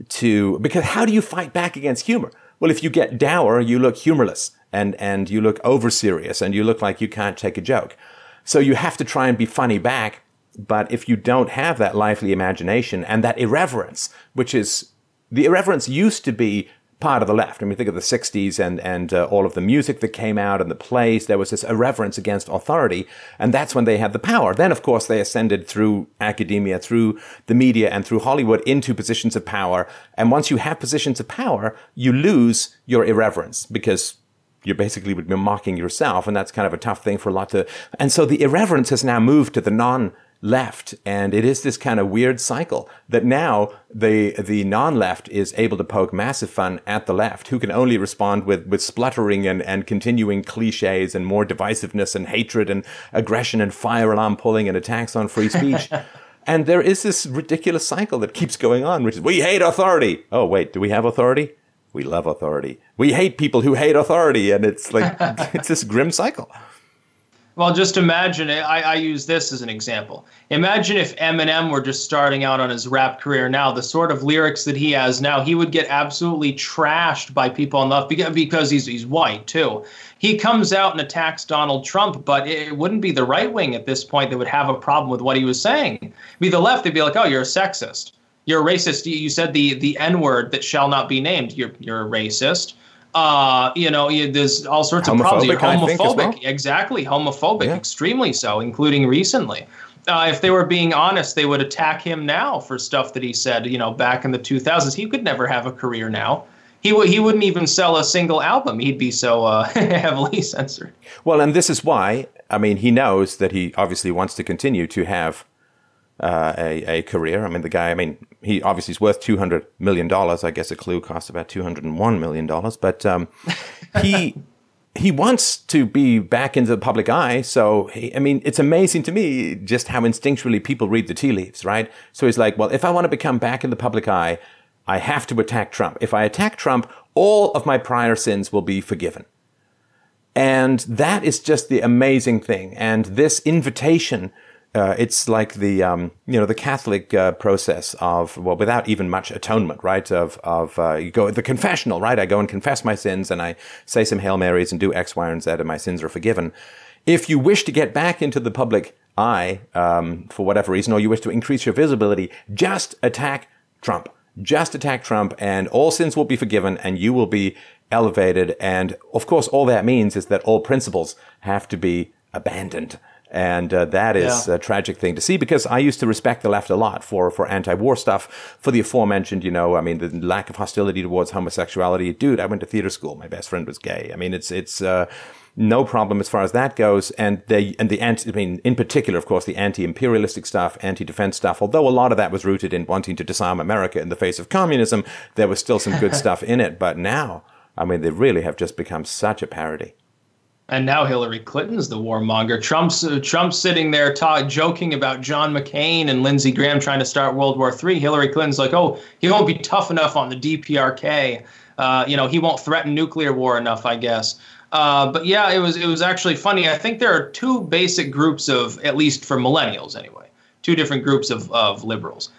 to, because how do you fight back against humor? Well, if you get dour, you look humorless and, and you look over serious and you look like you can't take a joke. So you have to try and be funny back. But if you don't have that lively imagination and that irreverence, which is the irreverence used to be part of the left. I mean, think of the 60s and, and uh, all of the music that came out and the plays. There was this irreverence against authority, and that's when they had the power. Then, of course, they ascended through academia, through the media, and through Hollywood into positions of power. And once you have positions of power, you lose your irreverence because you're basically would be mocking yourself, and that's kind of a tough thing for a lot to. And so the irreverence has now moved to the non left. And it is this kind of weird cycle that now the, the non-left is able to poke massive fun at the left, who can only respond with, with spluttering and, and continuing cliches and more divisiveness and hatred and aggression and fire alarm pulling and attacks on free speech. *laughs* and there is this ridiculous cycle that keeps going on, which is, we hate authority. Oh, wait, do we have authority? We love authority. We hate people who hate authority. And it's like, *laughs* it's this grim cycle. Well, just imagine it. I, I use this as an example. Imagine if Eminem were just starting out on his rap career now, the sort of lyrics that he has now, he would get absolutely trashed by people on the left because he's, he's white, too. He comes out and attacks Donald Trump, but it wouldn't be the right wing at this point that would have a problem with what he was saying. It'd be the left, they'd be like, oh, you're a sexist. You're a racist. You said the, the N word that shall not be named. You're, you're a racist uh, you know, there's all sorts of problems. You're homophobic, well. exactly, homophobic, yeah. extremely so, including recently. Uh, if they were being honest, they would attack him now for stuff that he said, you know, back in the 2000s. He could never have a career now. He, w- he wouldn't even sell a single album. He'd be so uh, *laughs* heavily censored. Well, and this is why, I mean, he knows that he obviously wants to continue to have uh, a, a career. I mean, the guy, I mean, he obviously is worth $200 million. I guess a clue cost about $201 million. But um, *laughs* he. he wants to be back into the public eye. So, he, I mean, it's amazing to me just how instinctually people read the tea leaves, right? So he's like, well, if I want to become back in the public eye, I have to attack Trump. If I attack Trump, all of my prior sins will be forgiven. And that is just the amazing thing. And this invitation uh, it's like the um, you know the Catholic uh, process of well, without even much atonement, right? Of of uh, you go the confessional, right? I go and confess my sins, and I say some Hail Marys and do X, Y, and Z, and my sins are forgiven. If you wish to get back into the public eye um, for whatever reason, or you wish to increase your visibility, just attack Trump. Just attack Trump and all sins will be forgiven and you will be elevated. And of course, all that means is that all principles have to be abandoned. And uh, that is yeah. a tragic thing to see because I used to respect the left a lot for, for anti-war stuff, for the aforementioned, you know, I mean, the lack of hostility towards homosexuality. Dude, I went to theater school. My best friend was gay. I mean, it's, it's, uh, no problem as far as that goes. And they, and the anti, I mean, in particular, of course, the anti-imperialistic stuff, anti-defense stuff, although a lot of that was rooted in wanting to disarm America in the face of communism, there was still some good *laughs* stuff in it. But now, I mean, they really have just become such a parody and now Hillary Clinton's the warmonger. Trump's uh, Trump's sitting there ta- joking about John McCain and Lindsey Graham trying to start World War III. Hillary Clinton's like, oh, he won't be tough enough on the DPRK. Uh, you know, he won't threaten nuclear war enough, I guess. Uh, but yeah, it was it was actually funny. I think there are two basic groups of, at least for millennials anyway, two different groups of, of liberals,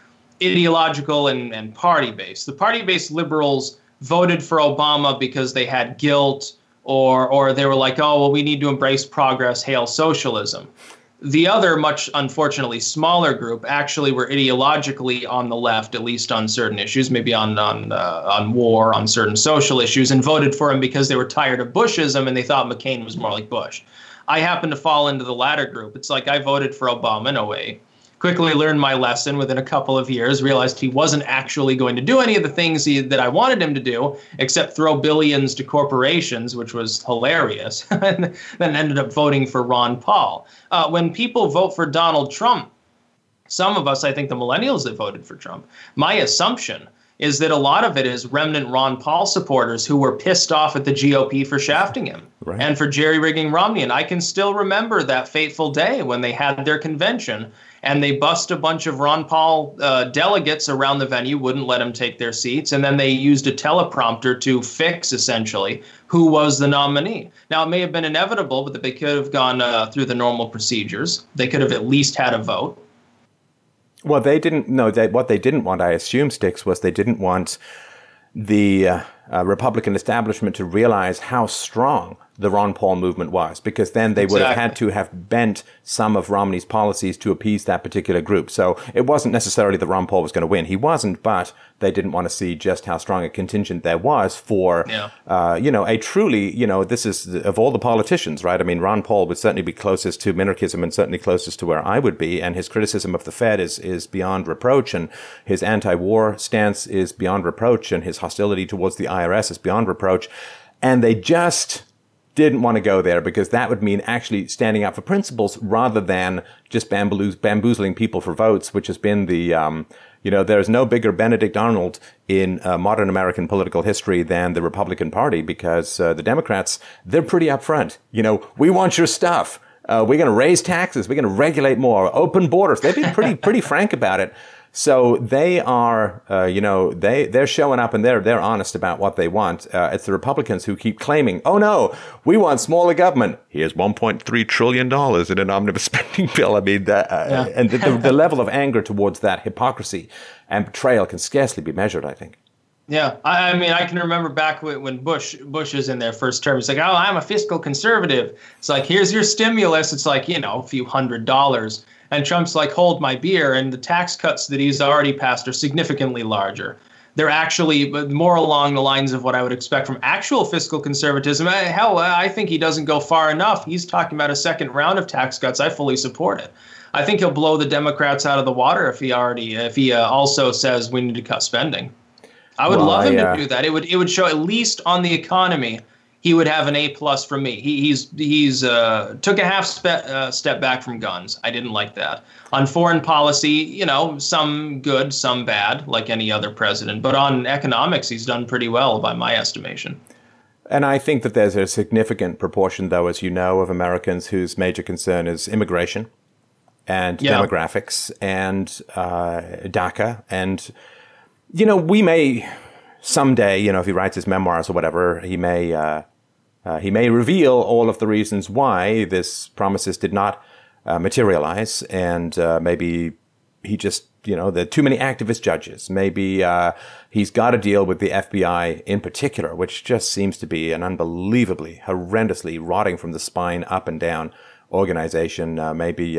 ideological and, and party based. The party based liberals voted for Obama because they had guilt or or they were like, oh well, we need to embrace progress, hail socialism. The other, much unfortunately smaller group, actually were ideologically on the left, at least on certain issues, maybe on on uh, on war, on certain social issues, and voted for him because they were tired of Bushism and they thought McCain was more like Bush. I happen to fall into the latter group. It's like I voted for Obama in a way quickly learned my lesson within a couple of years, realized he wasn't actually going to do any of the things he, that I wanted him to do, except throw billions to corporations, which was hilarious, *laughs* and then ended up voting for Ron Paul. Uh, when people vote for Donald Trump, some of us, I think the millennials that voted for Trump, my assumption is that a lot of it is remnant Ron Paul supporters who were pissed off at the GOP for shafting him right. and for jerry rigging Romney. And I can still remember that fateful day when they had their convention and they bust a bunch of Ron Paul uh, delegates around the venue, wouldn't let them take their seats, and then they used a teleprompter to fix essentially who was the nominee. Now it may have been inevitable, but they could have gone uh, through the normal procedures. They could have at least had a vote. Well, they didn't. No, what they didn't want, I assume, Styx was they didn't want the uh, uh, Republican establishment to realize how strong the Ron Paul movement was, because then they exactly. would have had to have bent some of Romney's policies to appease that particular group. So it wasn't necessarily that Ron Paul was going to win. He wasn't, but they didn't want to see just how strong a contingent there was for, yeah. uh, you know, a truly, you know, this is of all the politicians, right? I mean, Ron Paul would certainly be closest to minarchism and certainly closest to where I would be. And his criticism of the Fed is, is beyond reproach. And his anti-war stance is beyond reproach. And his hostility towards the IRS is beyond reproach. And they just, didn't want to go there because that would mean actually standing up for principles rather than just bamboozling people for votes, which has been the, um, you know, there's no bigger Benedict Arnold in uh, modern American political history than the Republican Party because uh, the Democrats, they're pretty upfront. You know, we want your stuff. Uh, we're going to raise taxes. We're going to regulate more. Open borders. They've been pretty, pretty *laughs* frank about it. So they are, uh, you know, they they're showing up and they're they're honest about what they want. Uh, it's the Republicans who keep claiming, "Oh no, we want smaller government." Here's 1.3 trillion dollars in an omnibus *laughs* spending bill. I mean, uh, yeah. and the, the, the *laughs* level of anger towards that hypocrisy and betrayal can scarcely be measured. I think. Yeah, I, mean, I can remember back when Bush Bush is in their first term. He's like, "Oh, I'm a fiscal conservative." It's like, "Here's your stimulus." It's like, you know, a few hundred dollars. And Trump's like, hold my beer. And the tax cuts that he's already passed are significantly larger. They're actually more along the lines of what I would expect from actual fiscal conservatism. Hell, I think he doesn't go far enough. He's talking about a second round of tax cuts. I fully support it. I think he'll blow the Democrats out of the water if he already if he uh, also says we need to cut spending. I would well, love him I, uh, to do that. It would it would show at least on the economy he would have an A plus from me. He, he's he's uh, took a half spe- uh, step back from guns. I didn't like that. On foreign policy, you know, some good, some bad, like any other president. But on economics, he's done pretty well by my estimation. And I think that there's a significant proportion, though, as you know, of Americans whose major concern is immigration and yeah. demographics and uh, DACA. And, you know, we may someday, you know, if he writes his memoirs or whatever, he may uh, uh, he may reveal all of the reasons why this promises did not uh, materialize, and uh, maybe he just, you know, there are too many activist judges. Maybe uh, he's got to deal with the FBI in particular, which just seems to be an unbelievably, horrendously rotting from the spine up and down organization. Uh, maybe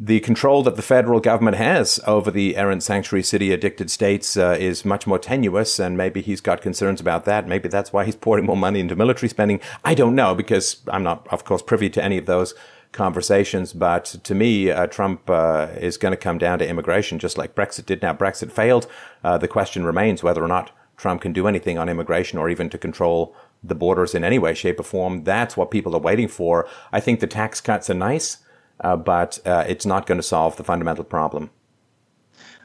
the control that the federal government has over the errant sanctuary city addicted states uh, is much more tenuous, and maybe he's got concerns about that. Maybe that's why he's *laughs* pouring more money into military spending. I don't know because I'm not, of course, privy to any of those conversations. But to me, uh, Trump uh, is going to come down to immigration, just like Brexit did. Now, Brexit failed. Uh, the question remains whether or not Trump can do anything on immigration or even to control the borders in any way, shape, or form. That's what people are waiting for. I think the tax cuts are nice uh, but uh, it's not going to solve the fundamental problem.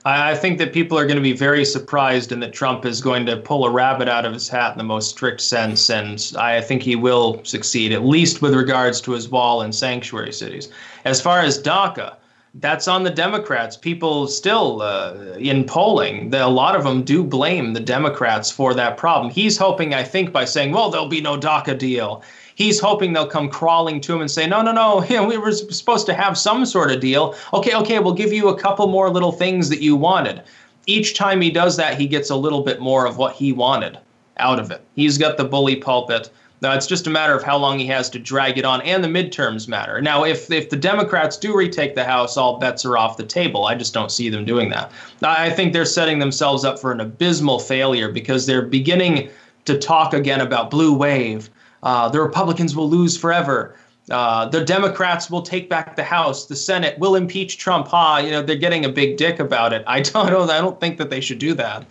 I think that people are going to be very surprised and that Trump is going to pull a rabbit out of his hat in the most strict sense. And I think he will succeed, at least with regards to his wall and sanctuary cities. As far as DACA, that's on the Democrats. People still uh, in polling, the, a lot of them do blame the Democrats for that problem. He's hoping, I think, by saying, well, there'll be no DACA deal he's hoping they'll come crawling to him and say, no, no, no, *laughs* we were supposed to have some sort of deal. Okay, okay, we'll give you a couple more little things that you wanted. Each time he does that, he gets a little bit more of what he wanted out of it. He's got the bully pulpit. Now it's just a matter of how long he has to drag it on, and the midterms matter. Now, if if the Democrats do retake the House, all bets are off the table. I just don't see them doing that. I think they're setting themselves up for an abysmal failure because they're beginning to talk again about blue wave uh, the Republicans will lose forever. Uh, the Democrats will take back the House. The Senate will impeach Trump. Ha! You know they're getting a big dick about it. I *laughs* don't know. I don't think that they should do that.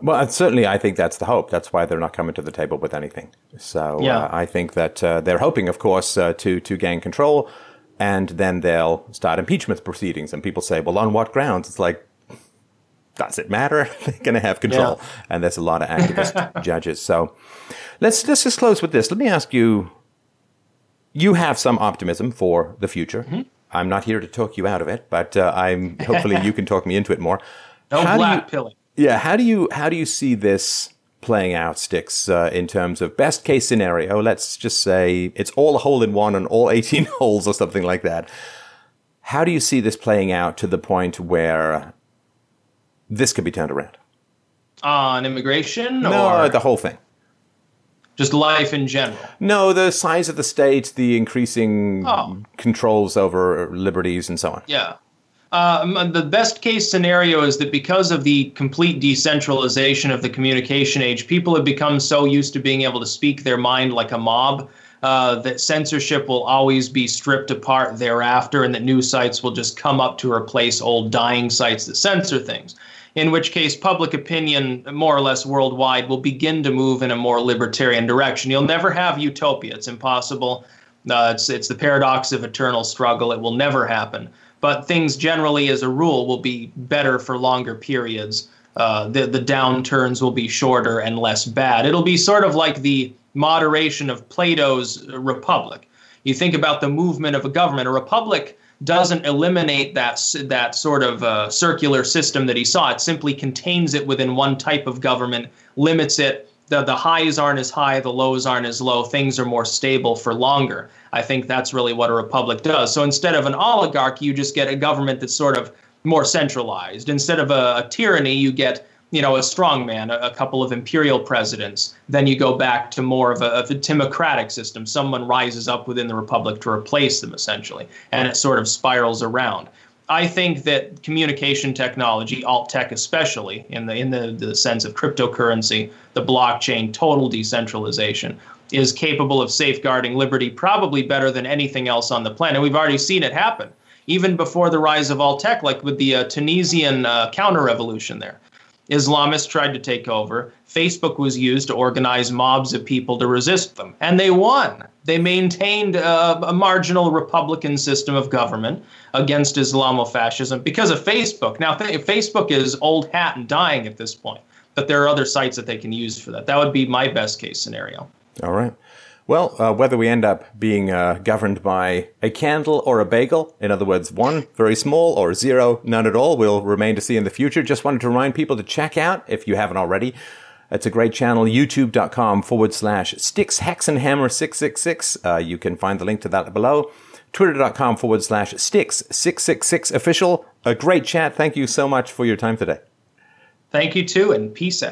Well, certainly, I think that's the hope. That's why they're not coming to the table with anything. So uh, yeah. uh, I think that uh, they're hoping, of course, uh, to to gain control, and then they'll start impeachment proceedings. And people say, "Well, on what grounds?" It's like, does it matter? *laughs* they're going to have control, yeah. and there's a lot of activist *laughs* judges. So Let's let's just close with this. Let me ask you. You have some optimism for the future. Mm-hmm. I'm not here to talk you out of it, but uh, I'm hopefully you can talk me into it more. *laughs* No how black pilling. Yeah, how do you how do you see this playing out, Styx, uh, in terms of best case scenario? Let's just say it's all a hole in one on all 18 holes or something like that. How do you see this playing out to the point where this could be turned around? On immigration? No, or? the whole thing just life in general. No, the size of the state, the increasing oh. controls over liberties, and so on. Yeah. Uh, the best case scenario is that because of the complete decentralization of the communication age, people have become so used to being able to speak their mind like a mob uh, that censorship will always be stripped apart thereafter, and that new sites will just come up to replace old dying sites that censor things in which case public opinion, more or less worldwide, will begin to move in a more libertarian direction. You'll never have utopia. It's impossible. Uh, it's, it's the paradox of eternal struggle. It will never happen. But things generally, as a rule, will be better for longer periods. Uh, the, the downturns will be shorter and less bad. It'll be sort of like the moderation of Plato's Republic. You think about the movement of a government. A republic doesn't eliminate that that sort of uh, circular system that he saw. It simply contains it within one type of government, limits it. The, the highs aren't as high, the lows aren't as low. Things are more stable for longer. I think that's really what a republic does. So instead of an oligarchy, you just get a government that's sort of more centralized. Instead of a, a tyranny, you get you know, a strongman, a, a couple of imperial presidents. Then you go back to more of a, of a democratic system. Someone rises up within the republic to replace them, essentially, and it sort of spirals around. I think that communication technology, alt tech especially, in the in the, the sense of cryptocurrency, the blockchain, total decentralization, is capable of safeguarding liberty probably better than anything else on the planet. We've already seen it happen, even before the rise of alt tech, like with the uh, Tunisian uh, counter revolution there. Islamists tried to take over. Facebook was used to organize mobs of people to resist them, and they won. They maintained a, a marginal Republican system of government against Islamofascism because of Facebook. Now, Facebook is old hat and dying at this point, but there are other sites that they can use for that. That would be my best case scenario. All right. Well, uh, whether we end up being uh, governed by a candle or a bagel, in other words, one very small or zero, none at all, will remain to see in the future. Just wanted to remind people to check out, if you haven't already, it's a great channel, youtube.com forward slash Styx Hexenhammer 666. Uh, you can find the link to that below. Twitter.com forward slash Styx 666 official. A great chat. Thank you so much for your time today. Thank you too, and peace out.